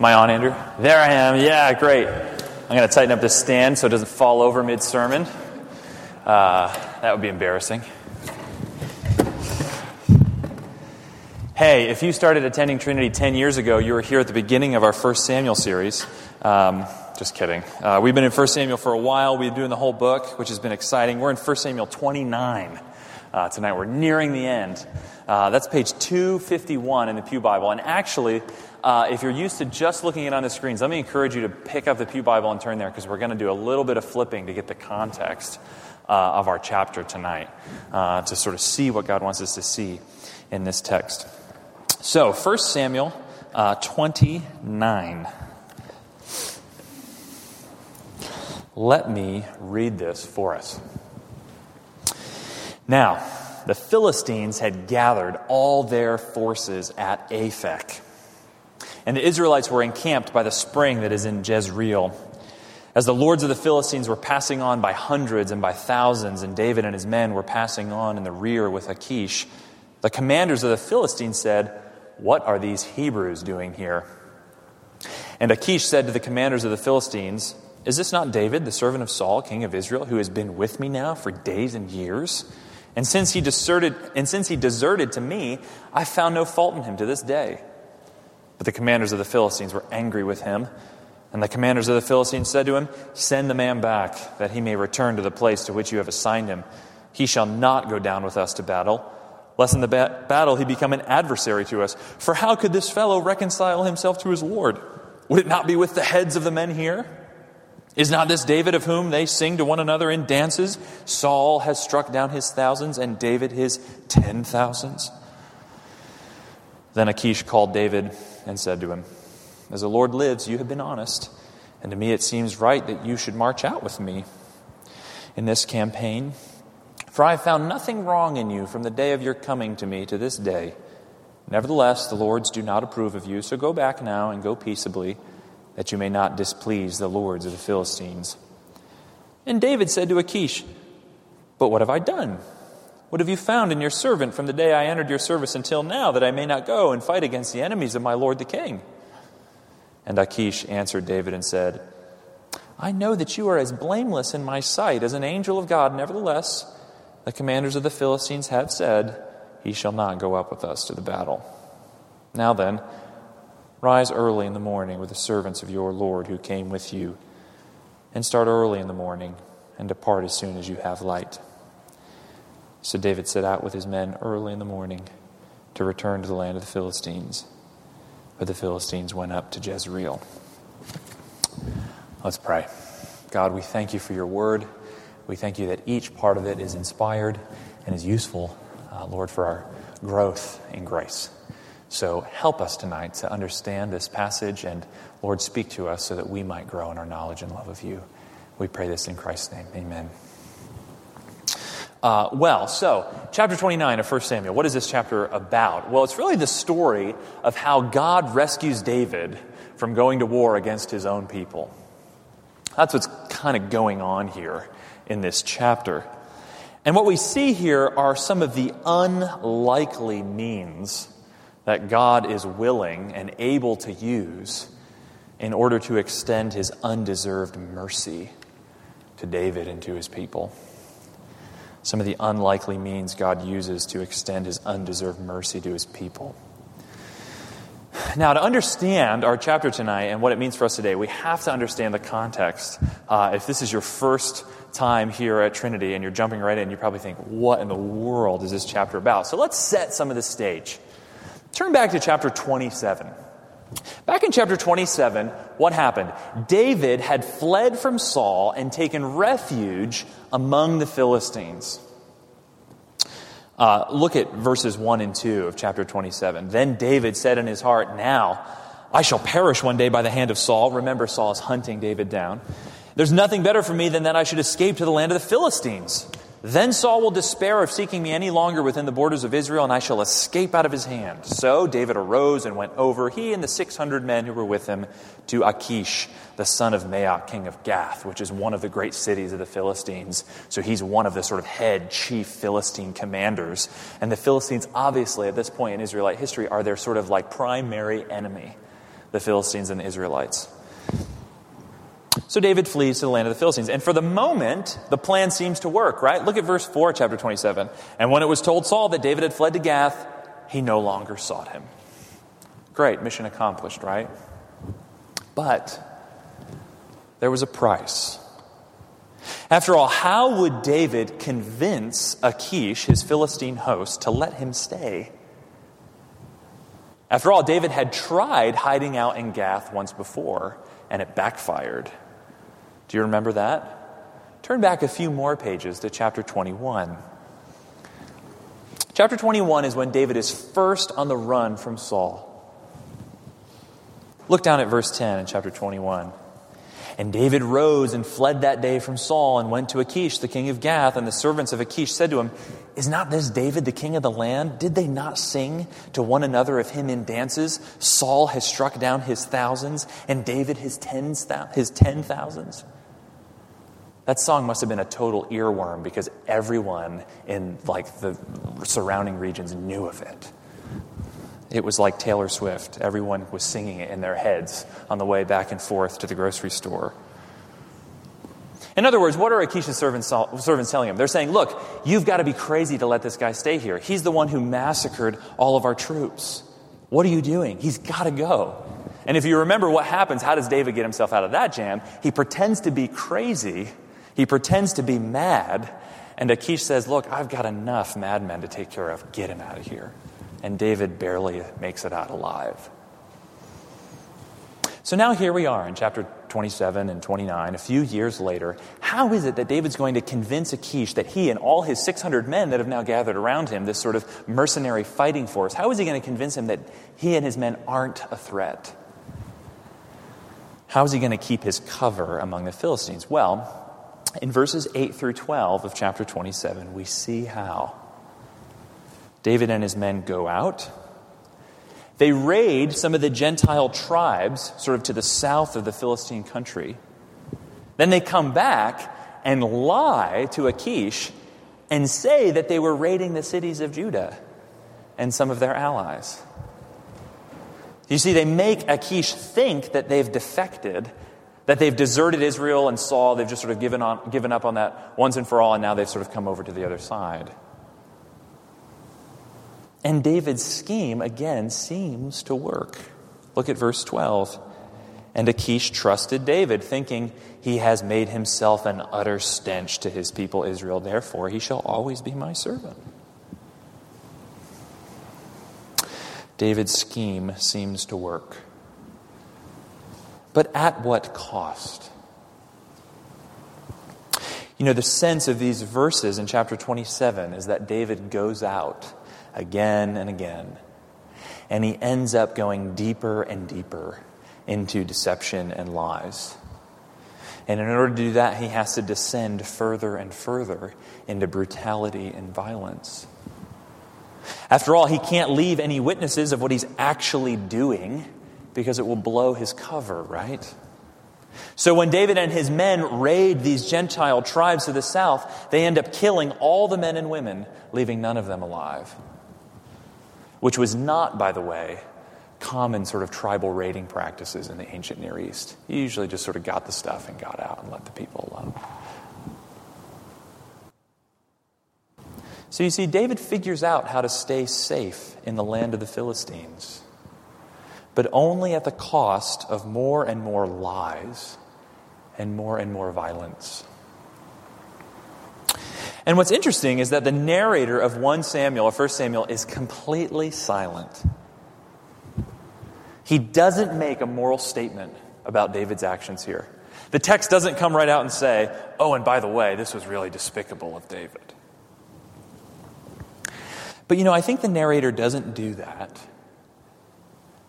Am I on, Andrew? There I am. Yeah, great. I'm going to tighten up this stand so it doesn't fall over mid sermon. Uh, that would be embarrassing. Hey, if you started attending Trinity 10 years ago, you were here at the beginning of our First Samuel series. Um, just kidding. Uh, we've been in First Samuel for a while. We've been doing the whole book, which has been exciting. We're in First Samuel 29 uh, tonight. We're nearing the end. Uh, that's page 251 in the Pew Bible. And actually, uh, if you're used to just looking it on the screens, let me encourage you to pick up the Pew Bible and turn there because we're going to do a little bit of flipping to get the context uh, of our chapter tonight uh, to sort of see what God wants us to see in this text. So, 1 Samuel 29. Let me read this for us. Now, the Philistines had gathered all their forces at Aphek, and the Israelites were encamped by the spring that is in Jezreel. As the lords of the Philistines were passing on by hundreds and by thousands, and David and his men were passing on in the rear with Achish, the commanders of the Philistines said, What are these Hebrews doing here? And Achish said to the commanders of the Philistines, is this not David, the servant of Saul, king of Israel, who has been with me now for days and years? And since he deserted, and since he deserted to me, I found no fault in him to this day. But the commanders of the Philistines were angry with him. And the commanders of the Philistines said to him, Send the man back, that he may return to the place to which you have assigned him. He shall not go down with us to battle, lest in the ba- battle he become an adversary to us. For how could this fellow reconcile himself to his Lord? Would it not be with the heads of the men here? Is not this David of whom they sing to one another in dances? Saul has struck down his thousands and David his ten thousands. Then Achish called David and said to him, As the Lord lives, you have been honest, and to me it seems right that you should march out with me in this campaign. For I have found nothing wrong in you from the day of your coming to me to this day. Nevertheless, the Lords do not approve of you, so go back now and go peaceably that you may not displease the lords of the Philistines. And David said to Achish, But what have I done? What have you found in your servant from the day I entered your service until now, that I may not go and fight against the enemies of my lord the king? And Achish answered David and said, I know that you are as blameless in my sight as an angel of God. Nevertheless, the commanders of the Philistines have said, He shall not go up with us to the battle. Now then, Rise early in the morning with the servants of your Lord who came with you, and start early in the morning, and depart as soon as you have light. So David set out with his men early in the morning to return to the land of the Philistines. But the Philistines went up to Jezreel. Let's pray. God, we thank you for your word. We thank you that each part of it is inspired and is useful, uh, Lord, for our growth in grace. So help us tonight to understand this passage and, Lord, speak to us so that we might grow in our knowledge and love of you. We pray this in Christ's name. Amen. Uh, well, so, chapter 29 of 1 Samuel, what is this chapter about? Well, it's really the story of how God rescues David from going to war against his own people. That's what's kind of going on here in this chapter. And what we see here are some of the unlikely means that God is willing and able to use in order to extend his undeserved mercy to David and to his people. Some of the unlikely means God uses to extend his undeserved mercy to his people. Now, to understand our chapter tonight and what it means for us today, we have to understand the context. Uh, if this is your first time here at Trinity and you're jumping right in, you probably think, what in the world is this chapter about? So let's set some of the stage. Turn back to chapter 27. Back in chapter 27, what happened? David had fled from Saul and taken refuge among the Philistines. Uh, look at verses 1 and 2 of chapter 27. Then David said in his heart, Now I shall perish one day by the hand of Saul. Remember, Saul is hunting David down. There's nothing better for me than that I should escape to the land of the Philistines. Then Saul will despair of seeking me any longer within the borders of Israel, and I shall escape out of his hand. So David arose and went over, he and the 600 men who were with him, to Achish, the son of Maoch, king of Gath, which is one of the great cities of the Philistines. So he's one of the sort of head chief Philistine commanders. And the Philistines, obviously, at this point in Israelite history, are their sort of like primary enemy. the Philistines and the Israelites. So David flees to the land of the Philistines. And for the moment, the plan seems to work, right? Look at verse 4, chapter 27. And when it was told Saul that David had fled to Gath, he no longer sought him. Great, mission accomplished, right? But there was a price. After all, how would David convince Achish, his Philistine host, to let him stay? After all, David had tried hiding out in Gath once before, and it backfired. Do you remember that? Turn back a few more pages to chapter 21. Chapter 21 is when David is first on the run from Saul. Look down at verse 10 in chapter 21. And David rose and fled that day from Saul and went to Achish, the king of Gath. And the servants of Achish said to him, Is not this David, the king of the land? Did they not sing to one another of him in dances? Saul has struck down his thousands, and David his tens, his ten thousands. That song must have been a total earworm because everyone in like the surrounding regions knew of it. It was like Taylor Swift. Everyone was singing it in their heads on the way back and forth to the grocery store. In other words, what are Achish's servants, servants telling him? They're saying, Look, you've got to be crazy to let this guy stay here. He's the one who massacred all of our troops. What are you doing? He's got to go. And if you remember what happens, how does David get himself out of that jam? He pretends to be crazy, he pretends to be mad, and Achish says, Look, I've got enough madmen to take care of. Get him out of here and David barely makes it out alive. So now here we are in chapter 27 and 29, a few years later. How is it that David's going to convince Achish that he and all his 600 men that have now gathered around him, this sort of mercenary fighting force, how is he going to convince him that he and his men aren't a threat? How is he going to keep his cover among the Philistines? Well, in verses 8 through 12 of chapter 27, we see how. David and his men go out. They raid some of the Gentile tribes, sort of to the south of the Philistine country. Then they come back and lie to Achish and say that they were raiding the cities of Judah and some of their allies. You see, they make Achish think that they've defected, that they've deserted Israel and Saul. They've just sort of given, on, given up on that once and for all, and now they've sort of come over to the other side. And David's scheme, again, seems to work. Look at verse 12. And Achish trusted David, thinking, He has made himself an utter stench to his people Israel, therefore he shall always be my servant. David's scheme seems to work. But at what cost? You know, the sense of these verses in chapter 27 is that David goes out again and again. And he ends up going deeper and deeper into deception and lies. And in order to do that, he has to descend further and further into brutality and violence. After all, he can't leave any witnesses of what he's actually doing because it will blow his cover, right? So when David and his men raid these Gentile tribes to the south, they end up killing all the men and women, leaving none of them alive which was not, by the way, common sort of tribal raiding practices in the ancient Near East. You usually just sort of got the stuff and got out and let the people alone. So you see, David figures out how to stay safe in the land of the Philistines, but only at the cost of more and more lies and more and more violence. And what's interesting is that the narrator of 1 Samuel, or 1 Samuel, is completely silent. He doesn't make a moral statement about David's actions here. The text doesn't come right out and say, oh, and by the way, this was really despicable of David. But you know, I think the narrator doesn't do that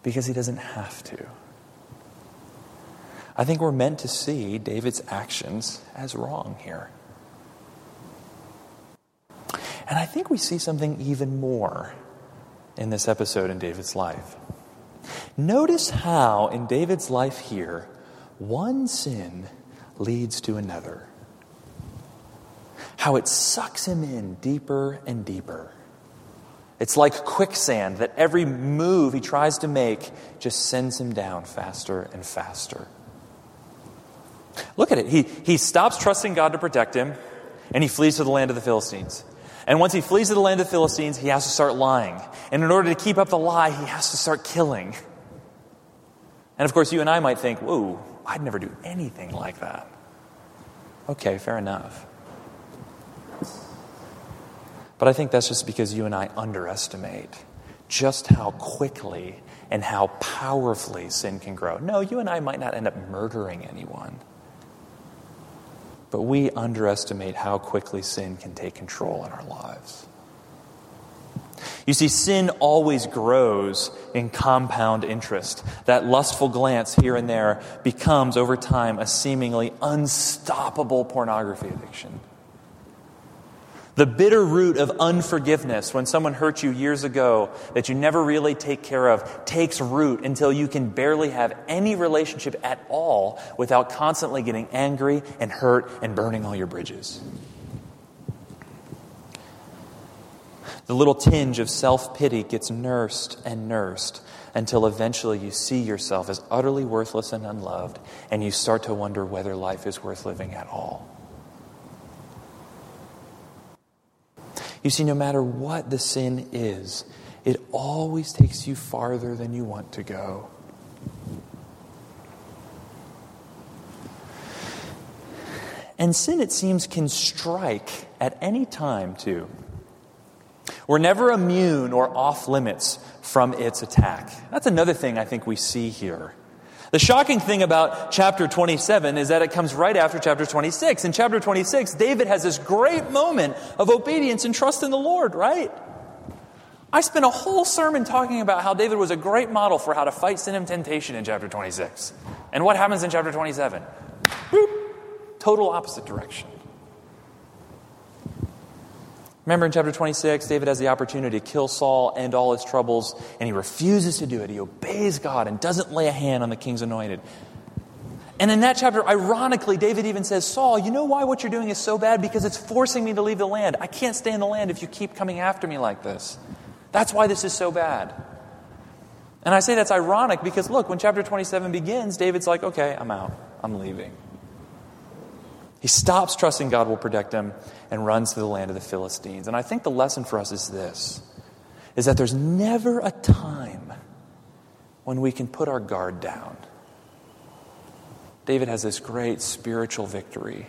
because he doesn't have to. I think we're meant to see David's actions as wrong here. And I think we see something even more in this episode in David's life. Notice how, in David's life here, one sin leads to another. How it sucks him in deeper and deeper It's like quicksand that every move he tries to make just sends him down faster and faster. Look at it. He, he stops trusting God to protect him, and he flees to the land of the Philistines. And once he flees to the land of the Philistines, he has to start lying. And in order to keep up the lie, he has to start killing. And of course, you and I might think, whoa, I'd never do anything like that. Okay, fair enough. But I think that's just because you and I underestimate just how quickly and how powerfully sin can grow. No, you and I might not end up murdering anyone, but we underestimate how quickly sin can take control in our lives. You see, sin always grows in compound interest. That lustful glance here and there becomes, over time, a seemingly unstoppable pornography addiction. The bitter root of unforgiveness when someone hurt you years ago that you never really take care of takes root until you can barely have any relationship at all without constantly getting angry and hurt and burning all your bridges. The little tinge of self pity gets nursed and nursed until eventually you see yourself as utterly worthless and unloved, and you start to wonder whether life is worth living at all. You see, no matter what the sin is, it always takes you farther than you want to go. And sin, it seems, can strike at any time, too. We're never immune or off limits from its attack. That's another thing I think we see here. The shocking thing about chapter 27 is that it comes right after chapter 26. In chapter 26, David has this great moment of obedience and trust in the Lord, right? I spent a whole sermon talking about how David was a great model for how to fight sin and temptation in chapter 26. And what happens in chapter 27? Boop, total opposite direction. Remember in chapter 26, David has the opportunity to kill Saul and all his troubles, and he refuses to do it. He obeys God and doesn't lay a hand on the king's anointed. And in that chapter, ironically, David even says, Saul, you know why what you're doing is so bad? Because it's forcing me to leave the land. I can't stay in the land if you keep coming after me like this. That's why this is so bad. And I say that's ironic because look, when chapter 27 begins, David's like, okay, I'm out. I'm leaving. He stops trusting God will protect him and runs to the land of the Philistines. And I think the lesson for us is this is that there's never a time when we can put our guard down. David has this great spiritual victory,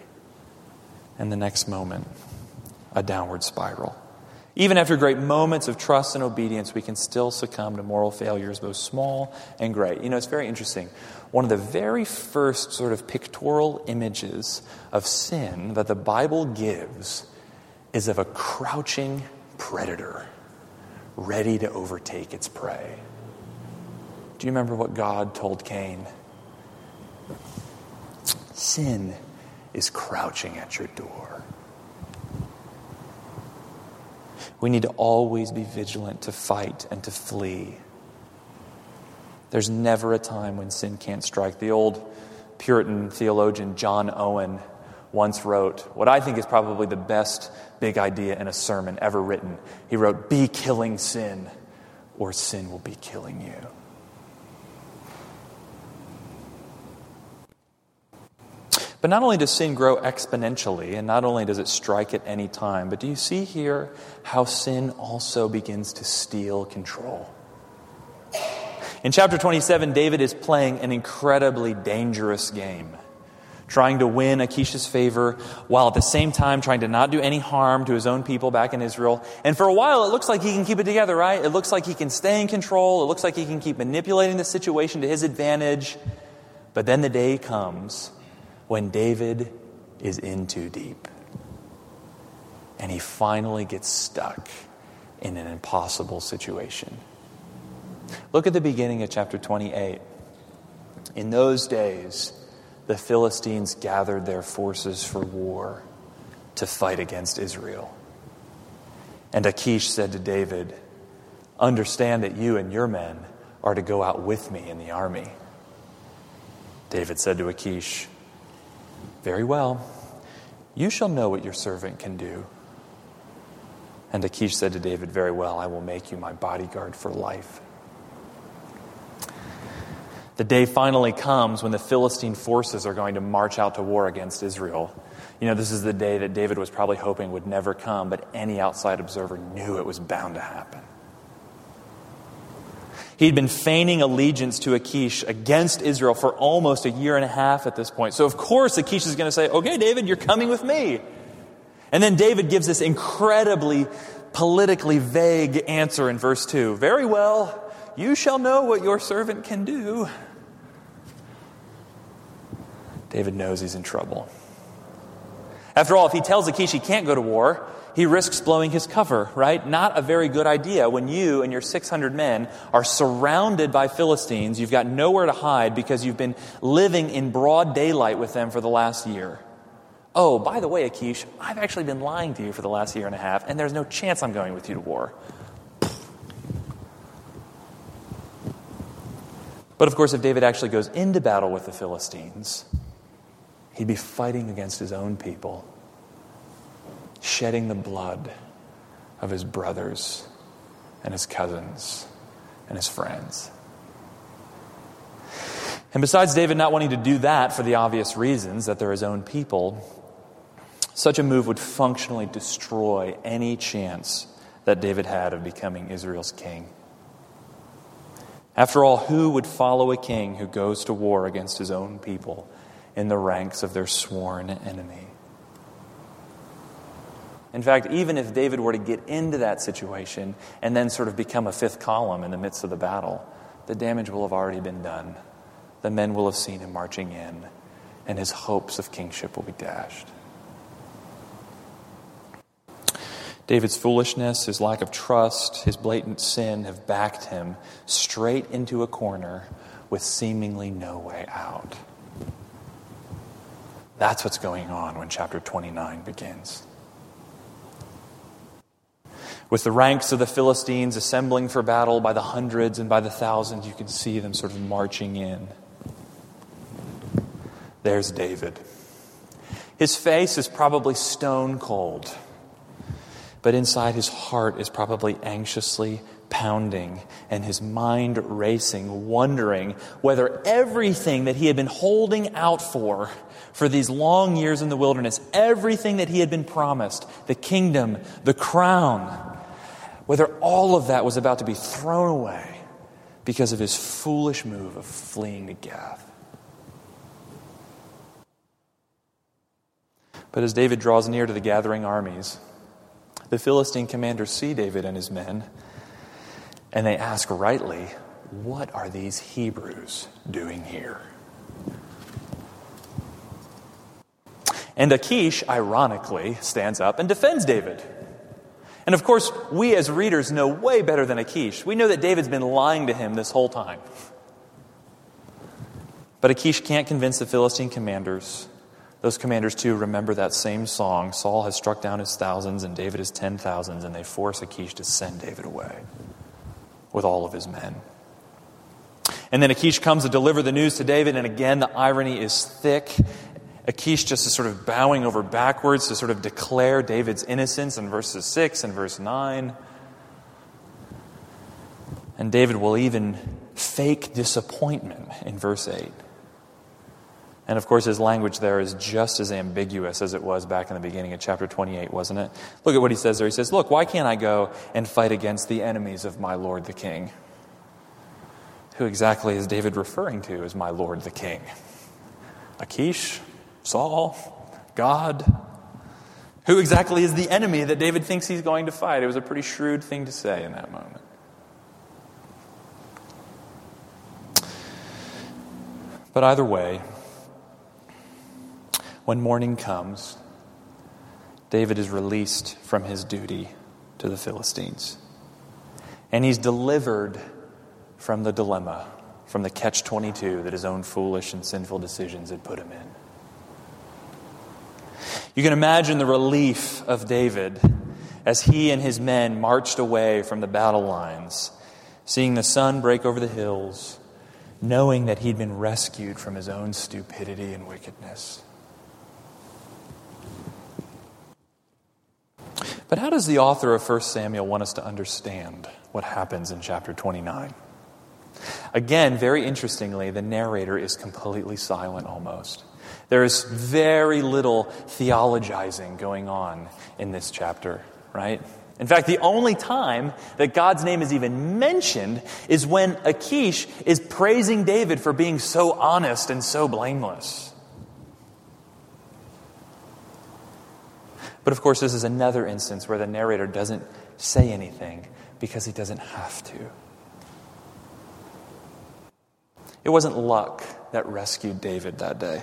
and the next moment, a downward spiral. Even after great moments of trust and obedience, we can still succumb to moral failures, both small and great. You know, it's very interesting. One of the very first sort of pictorial images of sin that the Bible gives is of a crouching predator ready to overtake its prey. Do you remember what God told Cain? Sin is crouching at your door. We need to always be vigilant to fight and to flee. There's never a time when sin can't strike. The old Puritan theologian John Owen once wrote what I think is probably the best big idea in a sermon ever written. He wrote, Be killing sin, or sin will be killing you. But not only does sin grow exponentially, and not only does it strike at any time, but do you see here how sin also begins to steal control? In chapter 27, David is playing an incredibly dangerous game, trying to win Achish's favor while at the same time trying to not do any harm to his own people back in Israel. And for a while, it looks like he can keep it together, right? It looks like he can stay in control. It looks like he can keep manipulating the situation to his advantage. But then the day comes when David is in too deep. And he finally gets stuck in an impossible situation. Look at the beginning of chapter 28. In those days, the Philistines gathered their forces for war to fight against Israel. And Achish said to David, Understand that you and your men are to go out with me in the army. David said to Achish, Very well, you shall know what your servant can do. And Achish said to David, Very well, I will make you my bodyguard for life. The day finally comes when the Philistine forces are going to march out to war against Israel. You know, this is the day that David was probably hoping would never come, but any outside observer knew it was bound to happen. He'd been feigning allegiance to Achish against Israel for almost a year and a half at this point. So, of course, Achish is going to say, Okay, David, you're coming with me. And then David gives this incredibly politically vague answer in verse 2 Very well, you shall know what your servant can do. David knows he's in trouble. After all, if he tells Achish he can't go to war, he risks blowing his cover, right? Not a very good idea when you and your 600 men are surrounded by Philistines. You've got nowhere to hide because you've been living in broad daylight with them for the last year. Oh, by the way, Achish, I've actually been lying to you for the last year and a half, and there's no chance I'm going with you to war. But of course, if David actually goes into battle with the Philistines, he'd be fighting against his own people, shedding the blood of his brothers and his cousins and his friends. And besides David not wanting to do that for the obvious reasons that they're his own people, such a move would functionally destroy any chance that David had of becoming Israel's king. After all, who would follow a king who goes to war against his own people in the ranks of their sworn enemy? In fact, even if David were to get into that situation and then sort of become a fifth column in the midst of the battle, the damage will have already been done. The men will have seen him marching in, and his hopes of kingship will be dashed. David's foolishness, his lack of trust, his blatant sin have backed him straight into a corner with seemingly no way out. That's what's going on when chapter 29 begins. With the ranks of the Philistines assembling for battle by the hundreds and by the thousands, you can see them sort of marching in. There's David. His face is probably stone cold but inside his heart is probably anxiously pounding and his mind racing, wondering whether everything that he had been holding out for for these long years in the wilderness, everything that he had been promised, the kingdom, the crown, whether all of that was about to be thrown away because of his foolish move of fleeing to Gath. But as David draws near to the gathering armies, the Philistine commanders see David and his men, and they ask rightly, What are these Hebrews doing here? And Achish, ironically, stands up and defends David. And of course, we as readers know way better than Achish. We know that David's been lying to him this whole time. But Achish can't convince the Philistine commanders those commanders, too, remember that same song Saul has struck down his thousands and David his ten thousands, and they force Achish to send David away with all of his men. And then Achish comes to deliver the news to David, and again, the irony is thick. Achish just is sort of bowing over backwards to sort of declare David's innocence in verses 6 and verse 9. And David will even fake disappointment in verse 8. And of course, his language there is just as ambiguous as it was back in the beginning of chapter 28, wasn't it? Look at what he says there. He says, Look, why can't I go and fight against the enemies of my Lord the King? Who exactly is David referring to as my Lord the King? Achish? Saul? God? Who exactly is the enemy that David thinks he's going to fight? It was a pretty shrewd thing to say in that moment. But either way, when morning comes, David is released from his duty to the Philistines. And he's delivered from the dilemma, from the catch 22 that his own foolish and sinful decisions had put him in. You can imagine the relief of David as he and his men marched away from the battle lines, seeing the sun break over the hills, knowing that he'd been rescued from his own stupidity and wickedness. But how does the author of 1 Samuel want us to understand what happens in chapter 29? Again, very interestingly, the narrator is completely silent almost. There is very little theologizing going on in this chapter, right? In fact, the only time that God's name is even mentioned is when Achish is praising David for being so honest and so blameless. But of course, this is another instance where the narrator doesn't say anything because he doesn't have to. It wasn't luck that rescued David that day.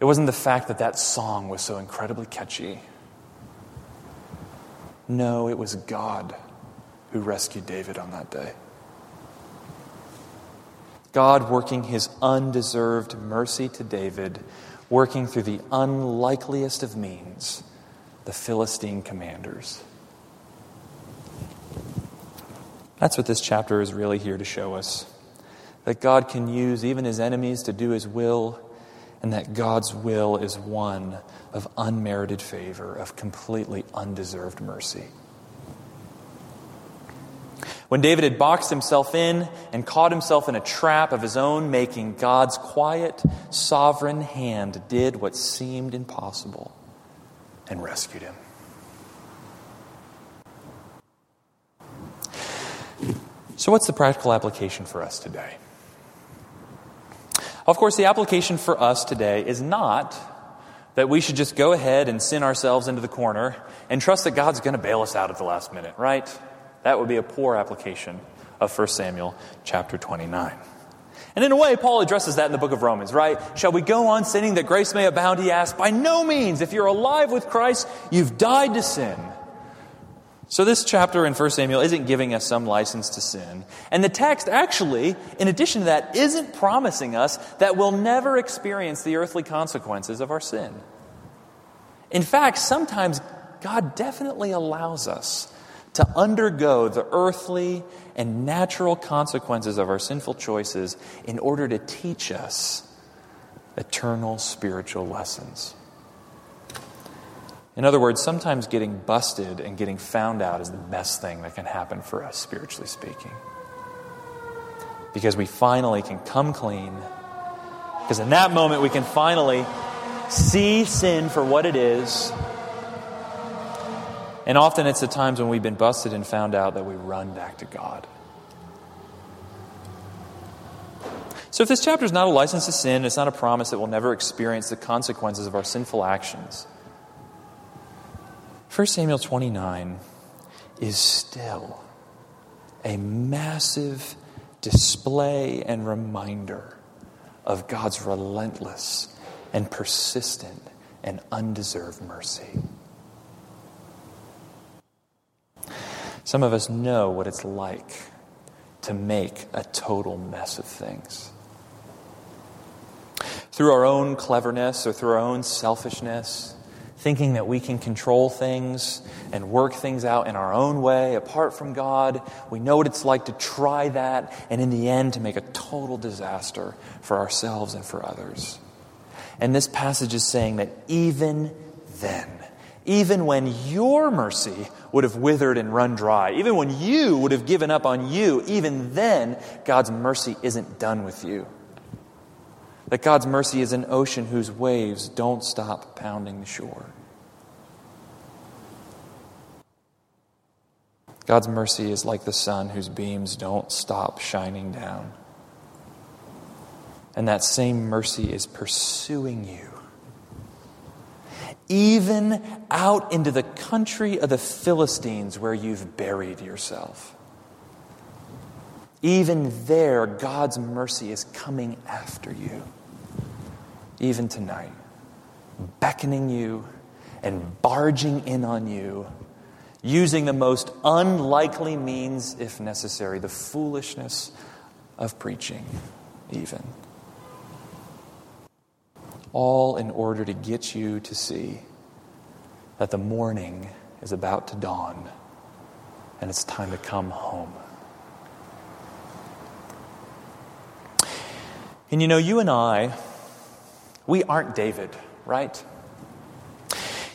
It wasn't the fact that that song was so incredibly catchy. No, it was God who rescued David on that day. God working his undeserved mercy to David, working through the unlikeliest of means, the Philistine commanders. That's what this chapter is really here to show us that God can use even his enemies to do his will, and that God's will is one of unmerited favor, of completely undeserved mercy. When David had boxed himself in and caught himself in a trap of his own making, God's quiet, sovereign hand did what seemed impossible and rescued him. So, what's the practical application for us today? Of course, the application for us today is not that we should just go ahead and sin ourselves into the corner and trust that God's going to bail us out at the last minute, right? That would be a poor application of 1 Samuel chapter 29. And in a way, Paul addresses that in the book of Romans, right? Shall we go on sinning that grace may abound? He asks. By no means. If you're alive with Christ, you've died to sin. So, this chapter in 1 Samuel isn't giving us some license to sin. And the text actually, in addition to that, isn't promising us that we'll never experience the earthly consequences of our sin. In fact, sometimes God definitely allows us to undergo the earthly and natural consequences of our sinful choices in order to teach us eternal spiritual lessons. In other words, sometimes getting busted and getting found out is the best thing that can happen for us, spiritually speaking. Because we finally can come clean. Because in that moment, we can finally see sin for what it is. And often it's the times when we've been busted and found out that we run back to God. So, if this chapter is not a license to sin, it's not a promise that we'll never experience the consequences of our sinful actions. 1 Samuel 29 is still a massive display and reminder of God's relentless and persistent and undeserved mercy. Some of us know what it's like to make a total mess of things. Through our own cleverness or through our own selfishness, thinking that we can control things and work things out in our own way apart from God. We know what it's like to try that and in the end to make a total disaster for ourselves and for others. And this passage is saying that even then, even when your mercy would have withered and run dry, even when you would have given up on you, even then, God's mercy isn't done with you. That God's mercy is an ocean whose waves don't stop pounding the shore. God's mercy is like the sun whose beams don't stop shining down. And that same mercy is pursuing you. Even out into the country of the Philistines where you've buried yourself. Even there, God's mercy is coming after you even tonight, beckoning you and barging in on you, using the most unlikely means, if necessary, the foolishness of preaching, even. All in order to get you to see that the morning is about to dawn and it's time to come home. And you know, you and I we aren't David, right?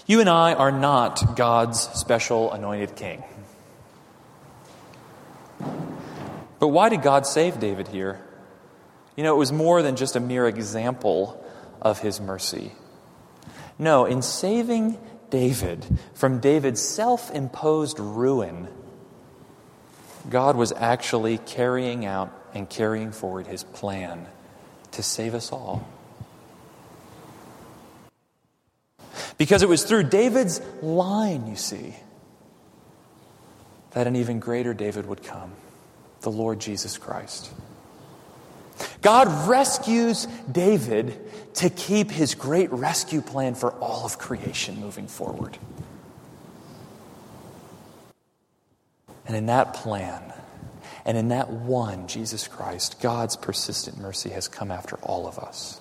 You and I are not God's special anointed king. But why did God save David here? You know, it was more than just a mere example of his mercy. No, in saving David from David's self imposed ruin, God was actually carrying out and carrying forward his plan to save us all. Because it was through David's line, you see, that an even greater David would come the Lord Jesus Christ. God rescues David to keep his great rescue plan for all of creation moving forward. And in that plan, and in that one, Jesus Christ, God's persistent mercy has come after all of us.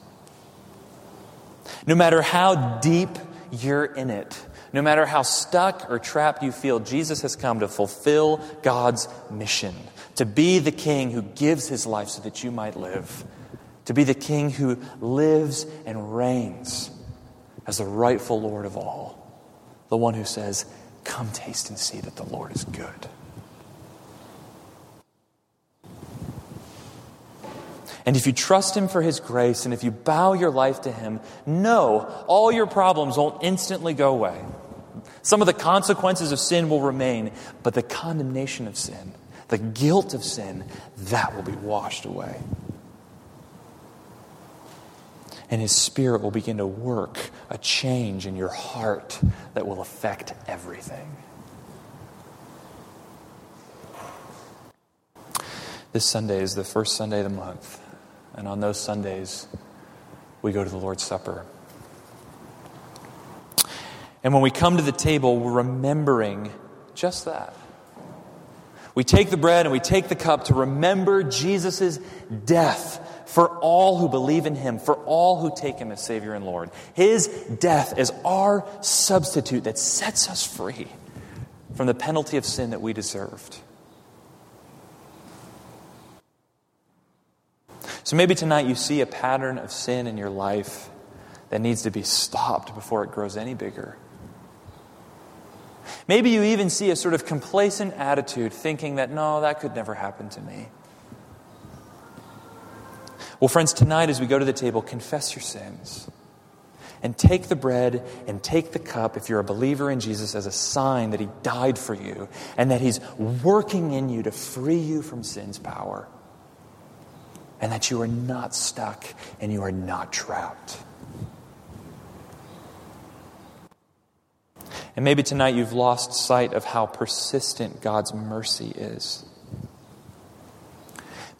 No matter how deep you're in it, no matter how stuck or trapped you feel, Jesus has come to fulfill God's mission to be the king who gives his life so that you might live, to be the king who lives and reigns as the rightful Lord of all, the one who says, Come taste and see that the Lord is good. And if you trust Him for His grace and if you bow your life to Him, know all your problems won't instantly go away. Some of the consequences of sin will remain, but the condemnation of sin the guilt of sin, that will be washed away. And His Spirit will begin to work a change in your heart that will affect everything. This Sunday is the first Sunday of the month, and on those Sundays, we go to the Lord's Supper. And when we come to the table, we're remembering just that we take the bread and we take the cup to remember Jesus' death for all who believe in him, for all who take him as Savior and Lord. His death is our substitute that sets us free from the penalty of sin that we deserved. So maybe tonight you see a pattern of sin in your life that needs to be stopped before it grows any bigger. Maybe you even see a sort of complacent attitude, thinking that, no, that could never happen to me. Well, friends, tonight as we go to the table, confess your sins. And take the bread and take the cup, if you're a believer in Jesus, as a sign that He died for you and that He's working in you to free you from sin's power. And that you are not stuck and you are not trapped. And maybe tonight you've lost sight of how persistent God's mercy is.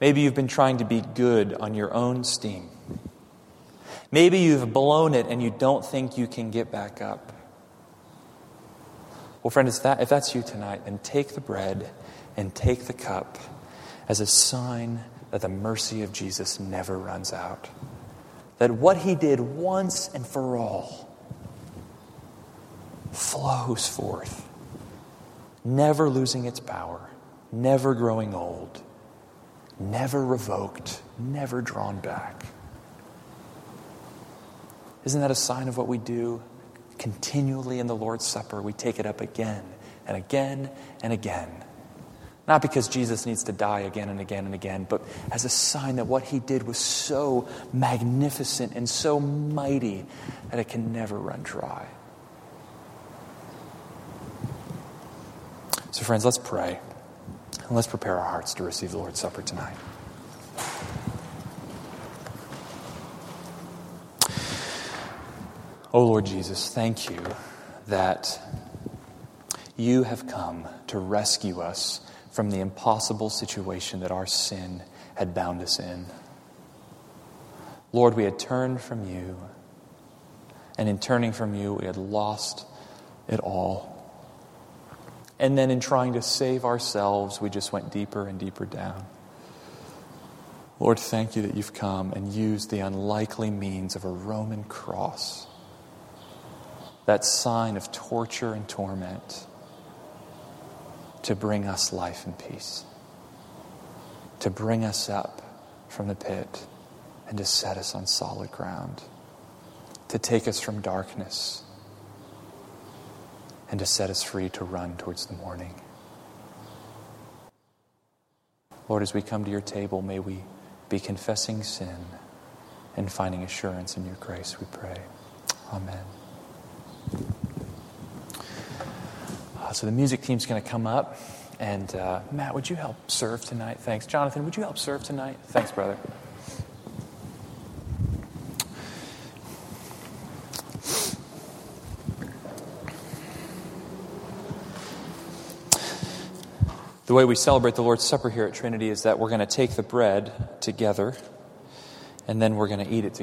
Maybe you've been trying to be good on your own steam. Maybe you've blown it and you don't think you can get back up. Well, friend, that, if that's you tonight, then take the bread and take the cup as a sign that the mercy of Jesus never runs out. That what he did once and for all flows forth, never losing its power, never growing old, never revoked, never drawn back. Isn't that a sign of what we do continually in the Lord's Supper? We take it up again and again and again. Not because Jesus needs to die again and again and again, but as a sign that what he did was so magnificent and so mighty that it can never run dry. So, friends, let's pray. And let's prepare our hearts to receive the Lord's Supper tonight. Oh, Lord Jesus, thank you that you have come to rescue us from the impossible situation that our sin had bound us in. Lord, we had turned from you, and in turning from you, we had lost it all. And then in trying to save ourselves, we just went deeper and deeper down. Lord, thank you that you've come and used the unlikely means of a Roman cross, that sign of torture and torment, to bring us life and peace, to bring us up from the pit and to set us on solid ground, to take us from darkness and to set us free to run towards the morning. Lord, as we come to your table, may we be confessing sin and finding assurance in your grace, we pray. Amen. So the music team's going to come up. And uh, Matt, would you help serve tonight? Thanks. Jonathan, would you help serve tonight? Thanks, brother. The way we celebrate the Lord's Supper here at Trinity is that we're going to take the bread together and then we're going to eat it together.